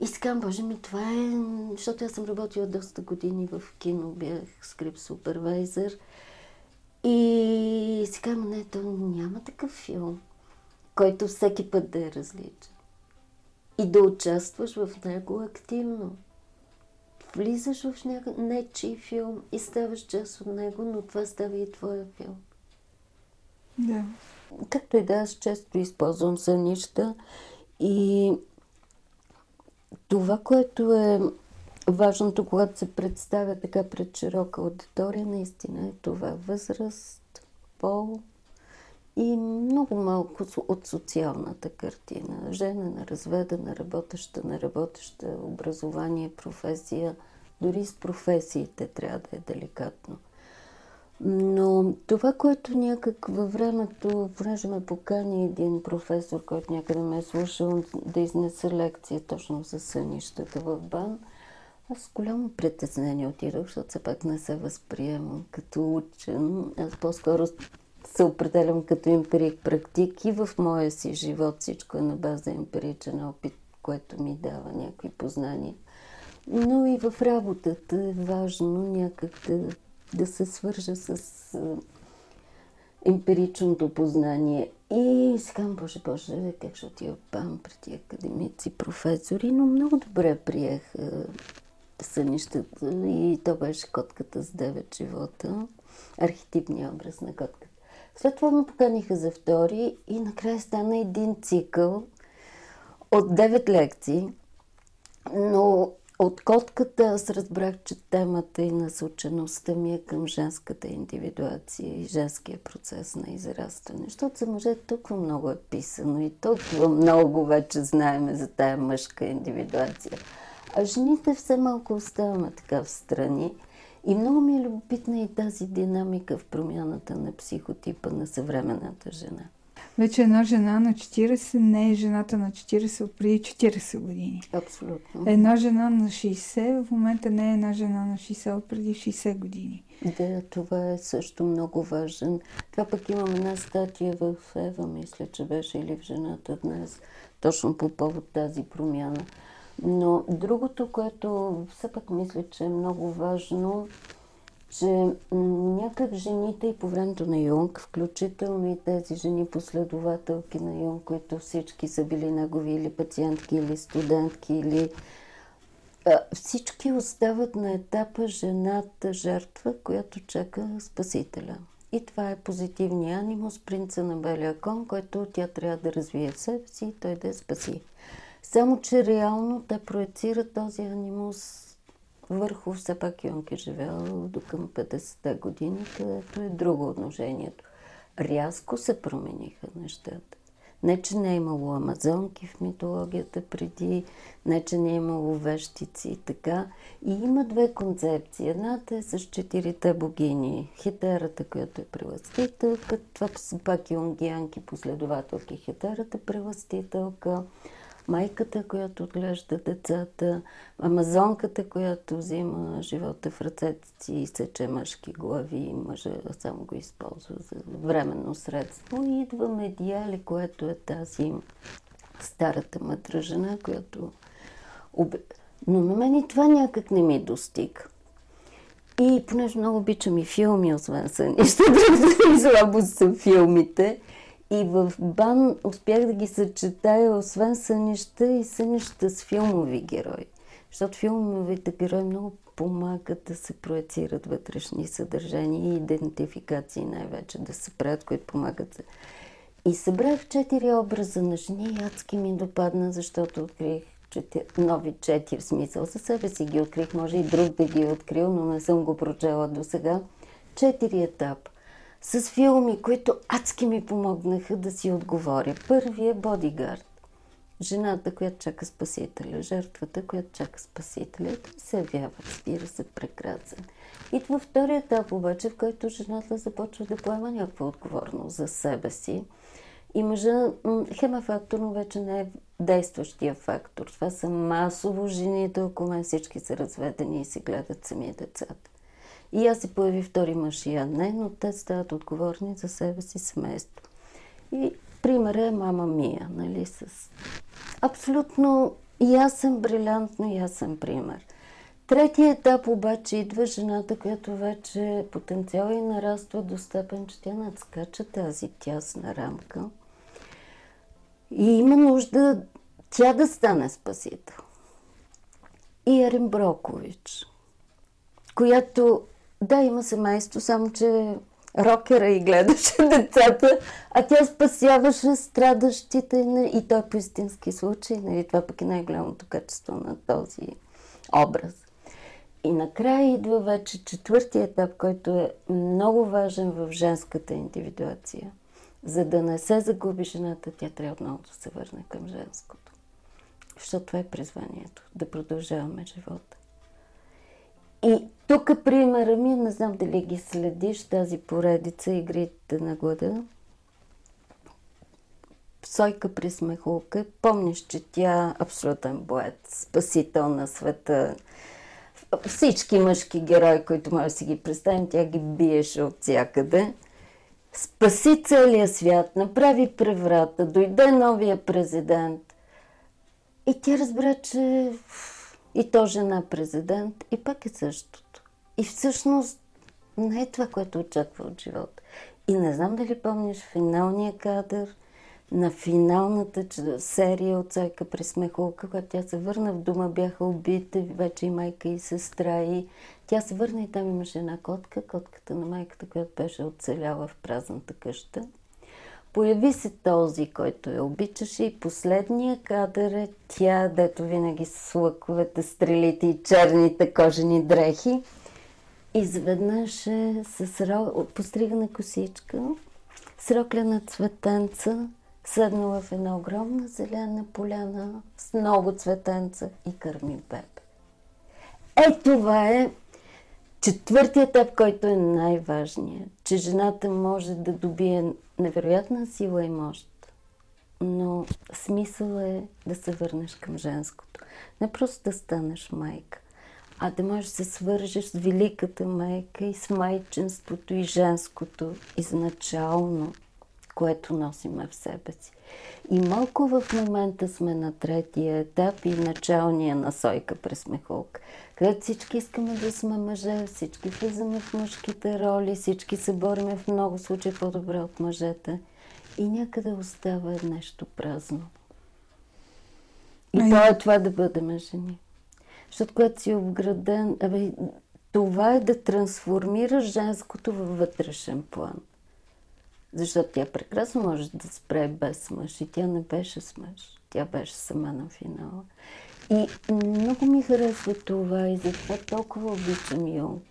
S2: И си Боже ми, това е... Защото аз съм работила доста години в кино, бях скрип супервайзър. И си казвам, не, то няма такъв филм, който всеки път да е различен. И да участваш в него активно. Влизаш в някакъв нечий филм и ставаш част от него, но това става и твоя филм.
S1: Да.
S2: Както и да, аз често използвам сънища и това, което е важното, когато се представя така пред широка аудитория, наистина е това възраст, пол и много малко от социалната картина. Жена, разведена, работеща, неработеща, образование, професия. Дори с професиите трябва да е деликатно. Но това, което някак във времето, понеже ме покани един професор, който някъде ме е слушал да изнесе лекция точно за сънищата в БАН, аз с голямо притеснение отидох, защото все пак не се възприемам като учен. Аз по-скоро се определям като емпирик практик и в моя си живот всичко е на база емпиричен опит, което ми дава някакви познания. Но и в работата е важно някак да да се свържа с емпиричното познание. И казвам, Боже, Боже, как ще отива пам преди академици, професори, но много добре приех сънищата и то беше котката с 9 живота, архетипния образ на котката. След това ме поканиха за втори и накрая стана един цикъл от 9 лекции, но от котката аз разбрах, че темата и насочеността ми е към женската индивидуация и женския процес на израстване. Защото за мъже толкова много е писано и толкова много вече знаеме за тая мъжка индивидуация. А жените все малко оставаме така в страни. И много ми е любопитна и тази динамика в промяната на психотипа на съвременната жена.
S1: Вече една жена на 40 не е жената на 40 от преди 40 години.
S2: Абсолютно.
S1: Една жена на 60 в момента не е една жена на 60 от преди 60 години.
S2: Да, това е също много важен. Това пък имам една статия в Ева, мисля, че беше или в жената днес, точно по повод тази промяна. Но другото, което все пак мисля, че е много важно, че някак жените и по времето на Юнг, включително и тези жени последователки на Юнг, които всички са били негови или пациентки, или студентки, или всички остават на етапа жената жертва, която чака Спасителя. И това е позитивния анимус, принца на белия кон, който тя трябва да развие в себе си и той да я спаси. Само, че реално те проецират този анимус върху все пак Йонки е живял до към 50-те години, където е друго отношението. Рязко се промениха нещата. Не, че не е имало амазонки в митологията преди, не, че не е имало вещици и така. И има две концепции. Едната е с четирите богини. Хетерата, която е преластителка, това са пак юнгианки последователки. Хетерата преластителка, майката, която отглежда децата, амазонката, която взима живота в ръцете си и сече мъжки глави мъжа само го използва за временно средство. И идва Медиали, което е тази старата мъдра жена, която... Но на мен и това някак не ми достига. И понеже много обичам и филми, освен сънища, и слабо са филмите, и в бан успях да ги съчетая, освен сънища и сънища с филмови герои. Защото филмовите герои много помагат да се проецират вътрешни съдържания и идентификации най-вече да се правят, които помагат. И събрах четири образа на жени и адски ми допадна, защото открих нови четири смисъл. За себе си ги открих, може и друг да ги е открил, но не съм го прочела до сега. Четири етап. С филми, които адски ми помогнаха да си отговоря. Първият е Бодигард. Жената, която чака спасителя, жертвата, която чака спасителя, се явява, разбира се, прекрасен. Идва втория етап обаче, в който жената започва да поема някаква отговорност за себе си. И мъжа, хема фактор, но вече не е действащия фактор. Това са масово жените, около мен всички са разведени и си гледат сами децата. И аз се появи втори мъж и я не, но те стават отговорни за себе си семейство. И примерът е мама Мия, нали, с абсолютно ясен, брилянтно ясен пример. Третия етап обаче идва жената, която вече потенциал и нараства до степен, че тя надскача тази тясна рамка. И има нужда тя да стане спасител. И Ерин Брокович, която, да, има семейство, само че рокера и гледаше децата, а тя спасяваше страдащите и той по истински случай. Нали, това пък е най-голямото качество на този образ. И накрая идва вече четвъртия етап, който е много важен в женската индивидуация. За да не се загуби жената, тя трябва отново да се върне към женското. Защото това е призванието. Да продължаваме живота. И тук примера ми, не знам дали ги следиш, тази поредица Игрите на глада. Сойка при смехулка. Помниш, че тя абсолютен боец, спасител на света. Всички мъжки герои, които може да си ги представим, тя ги биеше от всякъде. Спаси целия свят, направи преврата, дойде новия президент. И тя разбра, че и то жена президент, и пак е същото. И всъщност не е това, което очаква от живота. И не знам дали помниш финалния кадър на финалната серия от Цойка при смехулка, когато тя се върна в дома, бяха убити вече и майка и сестра и тя се върна и там имаше една котка, котката на майката, която беше оцеляла в празната къща. Появи се този, който я обичаше и последния кадър е тя, дето винаги с лъковете, стрелите и черните кожени дрехи. Изведнъж е с ро... постригана косичка, с роклена цветенца, седнала в една огромна зелена поляна с много цветенца и кърми бебе. Е, това е четвъртият етап, който е най-важният. Че жената може да добие невероятна сила и мощ. Но смисъл е да се върнеш към женското. Не просто да станеш майка, а да можеш да се свържеш с великата майка и с майчинството и женското изначално, което носиме в себе си. И малко в момента сме на третия етап и началния насойка през мехолка, където всички искаме да сме мъже, всички влизаме в мъжките роли, всички се бориме в много случаи по-добре от мъжете и някъде остава нещо празно. И то е това да бъдем жени. Защото когато си обграден, абе, това е да трансформираш женското във вътрешен план. Защото тя прекрасно може да спре без мъж. И тя не беше с мъж. Тя беше сама на финала. И много ми харесва това и затова толкова обичам Йонг,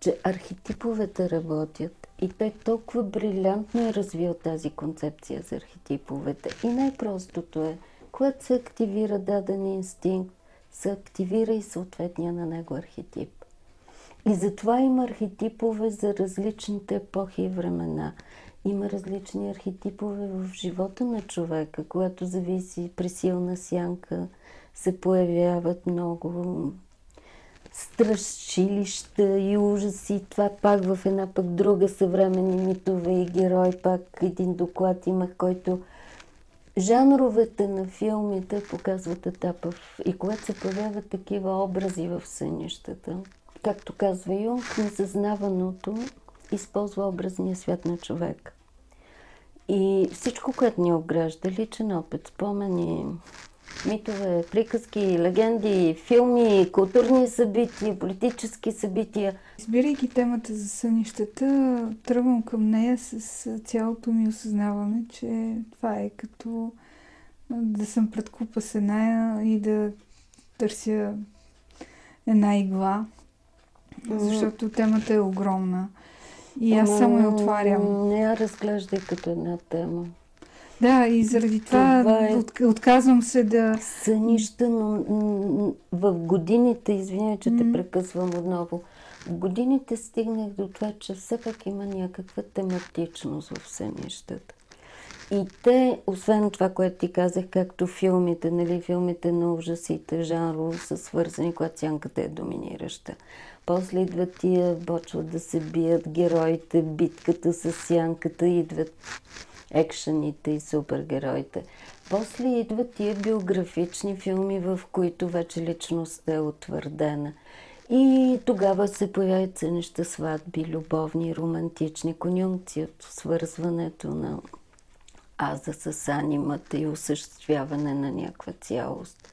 S2: че архетиповете работят и той толкова брилянтно е развил тази концепция за архетиповете. И най-простото е, когато се активира даден инстинкт, се активира и съответния на него архетип. И затова има архетипове за различните епохи и времена. Има различни архетипове в живота на човека, което зависи при силна сянка, се появяват много страшилища и ужаси. Това пак в една пък друга съвременни митове и герой. Пак един доклад имах, който жанровете на филмите показват етапа. И когато се появяват такива образи в сънищата, както казва Юнг, несъзнаваното използва образния свят на човек. И всичко, което ни огражда, личен опит, спомени, митове, приказки, легенди, филми, културни събития, политически събития.
S1: Избирайки темата за сънищата, тръгвам към нея с цялото ми осъзнаване, че това е като да съм пред купа с една и да търся една игла, защото темата е огромна. И аз само я отварям.
S2: Не я разглеждай като една тема.
S1: Да, и заради това, това е... от, отказвам се да...
S2: Сънища, но в годините, извиня, че те прекъсвам отново, в годините стигнах до това, че все пак има някаква тематичност в сънищата. И те, освен това, което ти казах, както филмите, нали, филмите на ужасите, жанрово са свързани, когато сянката е доминираща. После идват тия, почват да се бият героите, битката с сянката, идват екшените и супергероите. После идват тия биографични филми, в които вече личността е утвърдена. И тогава се появят неща сватби, любовни, романтични конюнкции от свързването на аза с анимата и осъществяване на някаква цялост.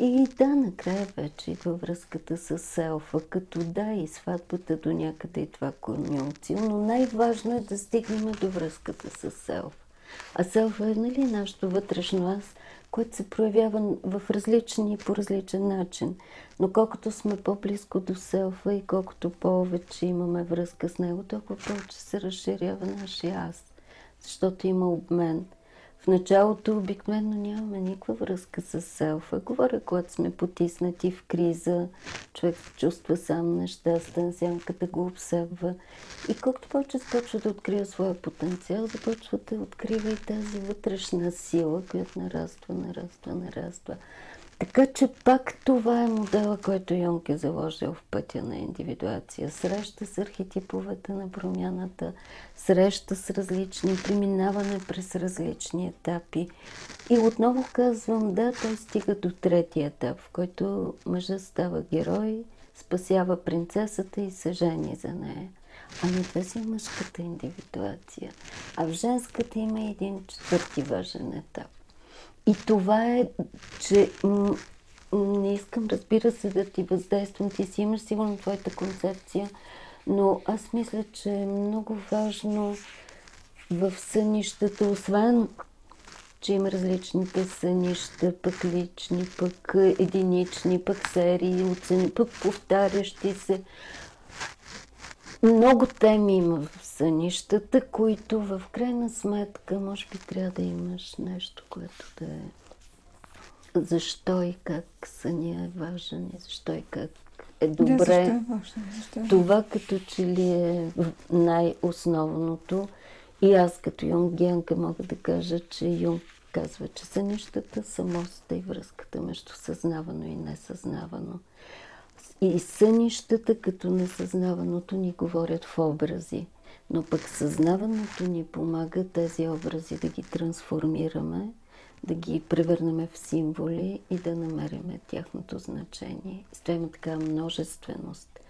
S2: И да, накрая вече във връзката с селфа, като да, и сватбата до някъде и това конюнкция, но най-важно е да стигнем до връзката с селфа. А селфа е, нали, нашето вътрешно аз, което се проявява в различни, по различен начин. Но колкото сме по-близко до селфа и колкото повече имаме връзка с него, толкова повече се разширява нашия аз. Защото има обмен – в началото обикновено нямаме никаква връзка с селфа. Говоря, когато сме потиснати в криза, човек се чувства сам нещастен, сянката го обсебва. И колкото повече започва да открива своя потенциал, започва да открива и тази вътрешна сила, която нараства, нараства, нараства. Така че пак това е модела, който Йонг е заложил в пътя на индивидуация. Среща с архетиповете на промяната, среща с различни, преминаване през различни етапи. И отново казвам, да, той стига до третия етап, в който мъжът става герой, спасява принцесата и се жени за нея. Ами това си мъжката индивидуация. А в женската има един четвърти важен етап и това е, че не искам, разбира се, да ти въздействам. Ти си имаш сигурно твоята концепция, но аз мисля, че е много важно в сънищата, освен че има различните сънища, пък лични, пък единични, пък серии, оцени, пък повтарящи се. Много теми има в сънищата, които в крайна сметка може би трябва да имаш нещо, което да е защо и как съня е важен и защо и как е добре. Да, защо
S1: е важно? Защо е?
S2: Това като че ли е най-основното. И аз като юнгианка мога да кажа, че Юнг казва, че сънищата са моста и връзката между съзнавано и несъзнавано. И сънищата, като несъзнаваното, ни говорят в образи. Но пък съзнаването ни помага тези образи да ги трансформираме, да ги превърнем в символи и да намериме тяхното значение. С това има така множественост.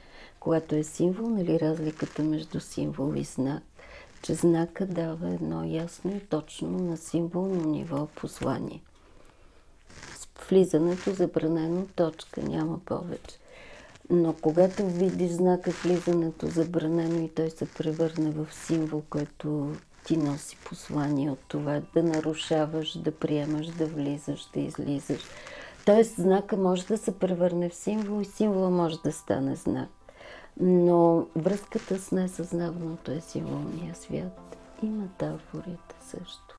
S2: Когато е символ, нали разликата между символ и знак, че знака дава едно ясно и точно на символно ниво послание. С влизането забранено точка, няма повече. Но когато видиш знака влизането забранено и той се превърне в символ, който ти носи послание от това да нарушаваш, да приемаш, да влизаш, да излизаш. Тоест знака може да се превърне в символ и символа може да стане знак. Но връзката с несъзнаваното е символния свят и метафорите също.